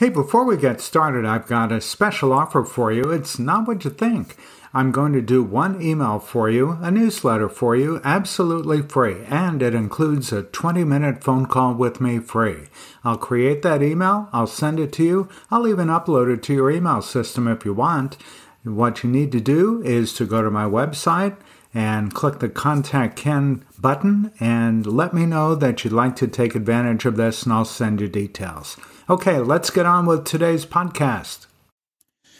Hey, before we get started, I've got a special offer for you. It's not what you think. I'm going to do one email for you, a newsletter for you, absolutely free, and it includes a 20 minute phone call with me free. I'll create that email, I'll send it to you, I'll even upload it to your email system if you want. What you need to do is to go to my website and click the Contact Ken button and let me know that you'd like to take advantage of this, and I'll send you details. Okay, let's get on with today's podcast.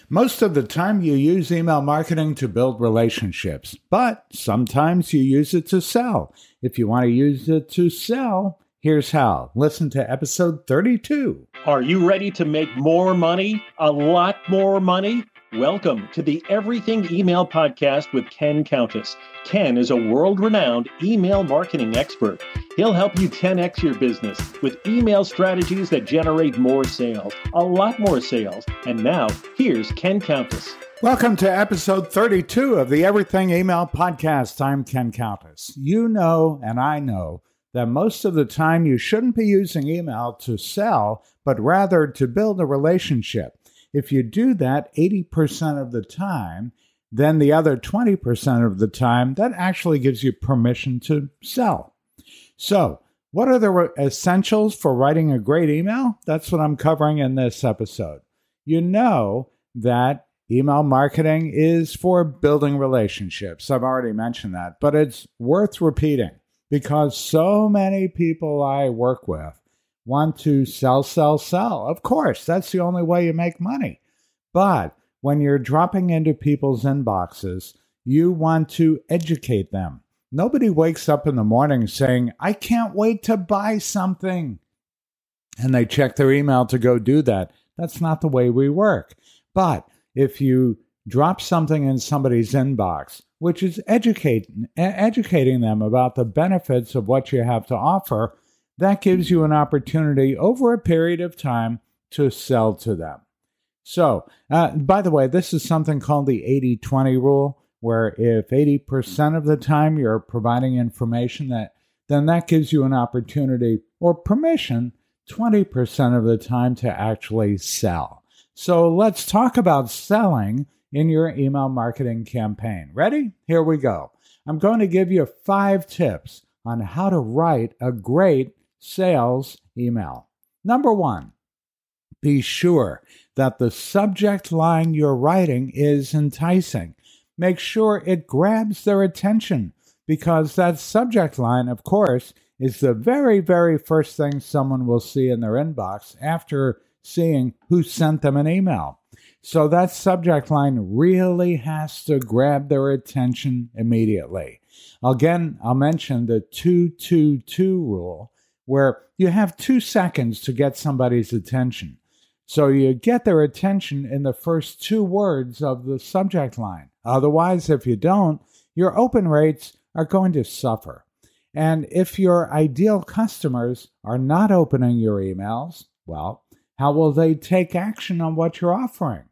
Most of the time, you use email marketing to build relationships, but sometimes you use it to sell. If you want to use it to sell, here's how. Listen to episode 32. Are you ready to make more money? A lot more money? Welcome to the Everything Email Podcast with Ken Countess. Ken is a world renowned email marketing expert. He'll help you 10x your business with email strategies that generate more sales, a lot more sales. And now, here's Ken Countess. Welcome to episode 32 of the Everything Email Podcast. I'm Ken Countess. You know, and I know, that most of the time you shouldn't be using email to sell, but rather to build a relationship. If you do that 80% of the time, then the other 20% of the time, that actually gives you permission to sell. So, what are the essentials for writing a great email? That's what I'm covering in this episode. You know that email marketing is for building relationships. I've already mentioned that, but it's worth repeating because so many people I work with want to sell, sell, sell. Of course, that's the only way you make money. But when you're dropping into people's inboxes, you want to educate them. Nobody wakes up in the morning saying, I can't wait to buy something. And they check their email to go do that. That's not the way we work. But if you drop something in somebody's inbox, which is educate, educating them about the benefits of what you have to offer, that gives you an opportunity over a period of time to sell to them. So, uh, by the way, this is something called the 80 20 rule, where if 80% of the time you're providing information that then that gives you an opportunity or permission 20% of the time to actually sell. So let's talk about selling in your email marketing campaign. Ready? Here we go. I'm going to give you five tips on how to write a great sales email. Number one, be sure that the subject line you're writing is enticing. Make sure it grabs their attention because that subject line, of course, is the very, very first thing someone will see in their inbox after seeing who sent them an email. So that subject line really has to grab their attention immediately. Again, I'll mention the 222 rule where you have two seconds to get somebody's attention. So you get their attention in the first two words of the subject line. Otherwise, if you don't, your open rates are going to suffer. And if your ideal customers are not opening your emails, well, how will they take action on what you're offering?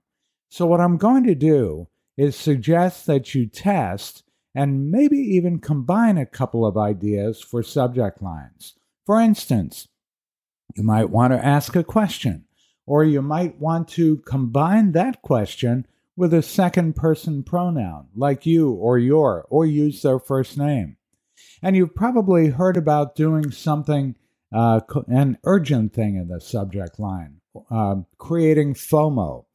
So, what I'm going to do is suggest that you test and maybe even combine a couple of ideas for subject lines. For instance, you might want to ask a question, or you might want to combine that question with a second person pronoun, like you or your, or use their first name. And you've probably heard about doing something, uh, an urgent thing in the subject line, uh, creating FOMO,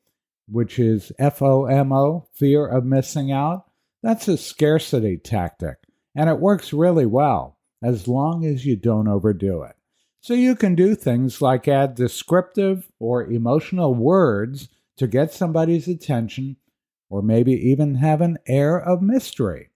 which is F O M O, fear of missing out. That's a scarcity tactic, and it works really well as long as you don't overdo it. So you can do things like add descriptive or emotional words to get somebody's attention, or maybe even have an air of mystery.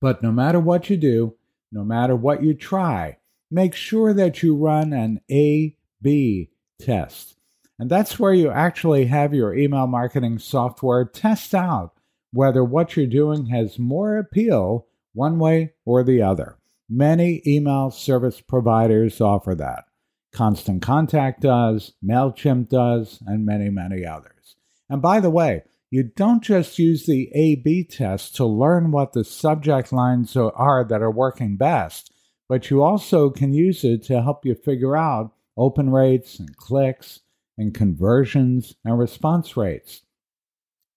But no matter what you do, no matter what you try, make sure that you run an A B test. And that's where you actually have your email marketing software test out whether what you're doing has more appeal one way or the other. Many email service providers offer that. Constant Contact does, MailChimp does, and many, many others. And by the way, you don't just use the A B test to learn what the subject lines are that are working best, but you also can use it to help you figure out open rates and clicks and conversions and response rates.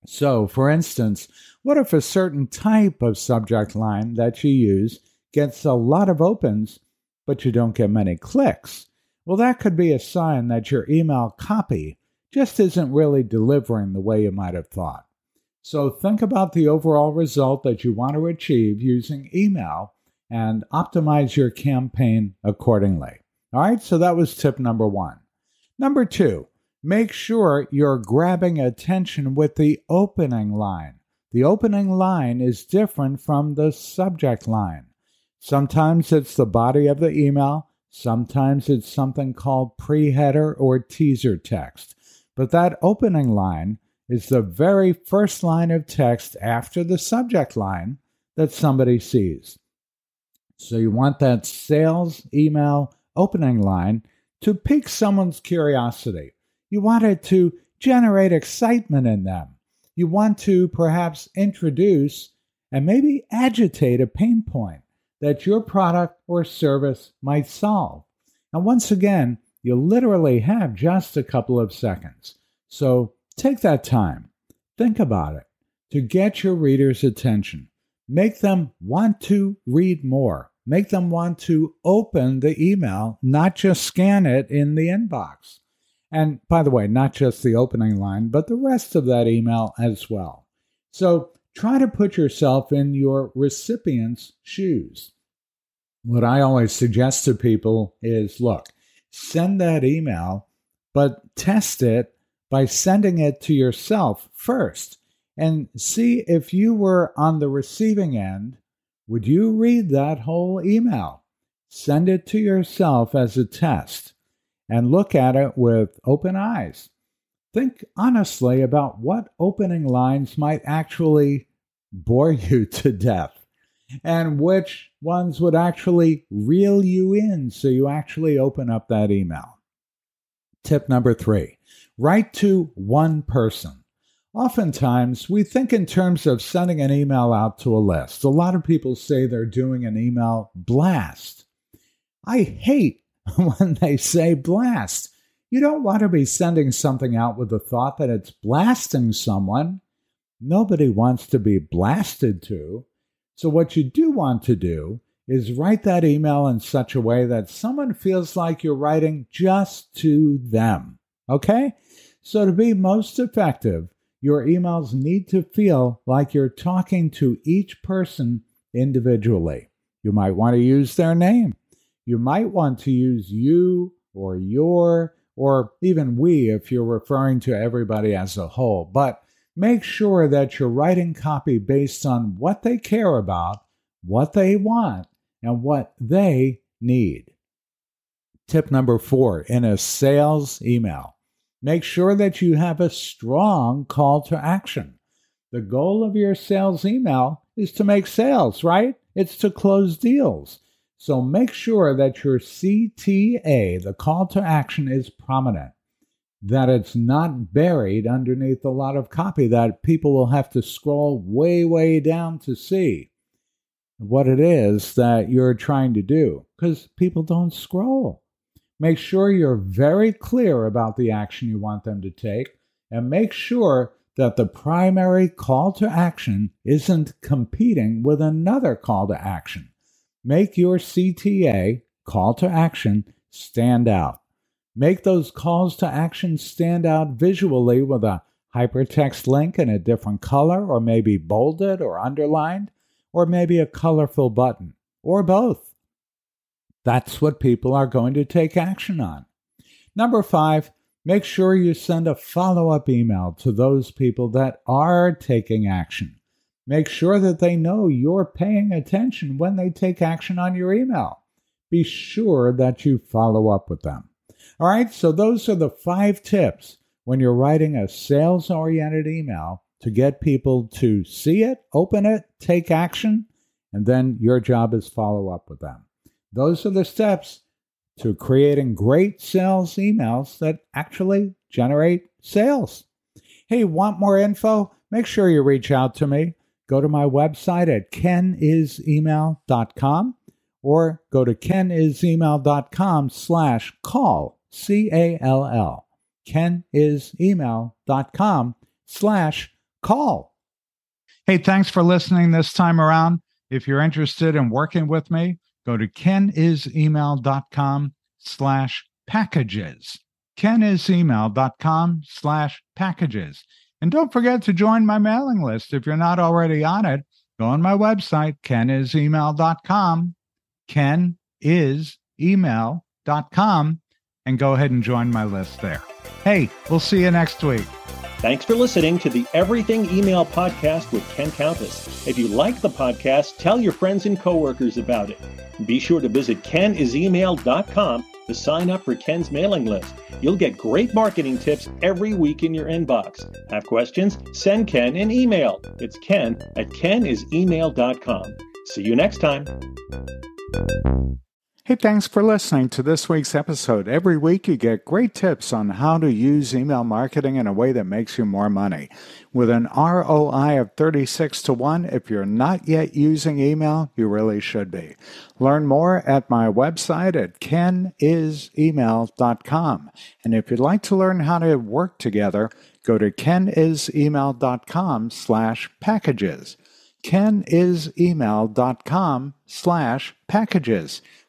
So, for instance, what if a certain type of subject line that you use gets a lot of opens, but you don't get many clicks? Well, that could be a sign that your email copy just isn't really delivering the way you might have thought. So, think about the overall result that you want to achieve using email and optimize your campaign accordingly. All right, so that was tip number one. Number two, make sure you're grabbing attention with the opening line. The opening line is different from the subject line. Sometimes it's the body of the email, sometimes it's something called pre header or teaser text. But that opening line is the very first line of text after the subject line that somebody sees. So you want that sales email opening line to pique someone's curiosity. You want it to generate excitement in them. You want to perhaps introduce and maybe agitate a pain point that your product or service might solve. And once again, you literally have just a couple of seconds. So take that time, think about it to get your readers' attention. Make them want to read more. Make them want to open the email, not just scan it in the inbox. And by the way, not just the opening line, but the rest of that email as well. So try to put yourself in your recipient's shoes. What I always suggest to people is look, send that email, but test it by sending it to yourself first and see if you were on the receiving end, would you read that whole email? Send it to yourself as a test and look at it with open eyes. Think honestly about what opening lines might actually bore you to death and which ones would actually reel you in so you actually open up that email. Tip number three write to one person. Oftentimes, we think in terms of sending an email out to a list. A lot of people say they're doing an email blast. I hate when they say blast. You don't want to be sending something out with the thought that it's blasting someone. Nobody wants to be blasted to. So, what you do want to do is write that email in such a way that someone feels like you're writing just to them. Okay? So, to be most effective, your emails need to feel like you're talking to each person individually. You might want to use their name. You might want to use you or your or even we if you're referring to everybody as a whole. But make sure that you're writing copy based on what they care about, what they want, and what they need. Tip number four in a sales email, make sure that you have a strong call to action. The goal of your sales email is to make sales, right? It's to close deals. So make sure that your CTA, the call to action, is prominent that it's not buried underneath a lot of copy that people will have to scroll way, way down to see what it is that you're trying to do because people don't scroll. Make sure you're very clear about the action you want them to take and make sure that the primary call to action isn't competing with another call to action. Make your CTA, call to action, stand out. Make those calls to action stand out visually with a hypertext link in a different color, or maybe bolded or underlined, or maybe a colorful button, or both. That's what people are going to take action on. Number five, make sure you send a follow up email to those people that are taking action. Make sure that they know you're paying attention when they take action on your email. Be sure that you follow up with them. All right, so those are the five tips when you're writing a sales oriented email to get people to see it, open it, take action, and then your job is follow up with them. Those are the steps to creating great sales emails that actually generate sales. Hey, want more info? Make sure you reach out to me. Go to my website at kenisemail.com or go to kenisemail.com slash call C A L L. kenisemail.com slash call. Hey, thanks for listening this time around. If you're interested in working with me, go to kenisemail.com slash packages. kenisemail.com slash packages. And don't forget to join my mailing list if you're not already on it. Go on my website, kenisemail.com, kenisemail.com, and go ahead and join my list there. Hey, we'll see you next week. Thanks for listening to the Everything Email Podcast with Ken Countess. If you like the podcast, tell your friends and coworkers about it. Be sure to visit kenisemail.com to sign up for Ken's mailing list. You'll get great marketing tips every week in your inbox. Have questions? Send Ken an email. It's ken at kenisemail.com. See you next time. Hey, thanks for listening to this week's episode. Every week you get great tips on how to use email marketing in a way that makes you more money. With an ROI of 36 to 1, if you're not yet using email, you really should be. Learn more at my website at kenisemail.com. And if you'd like to learn how to work together, go to kenisemail.com slash packages. kenisemail.com slash packages.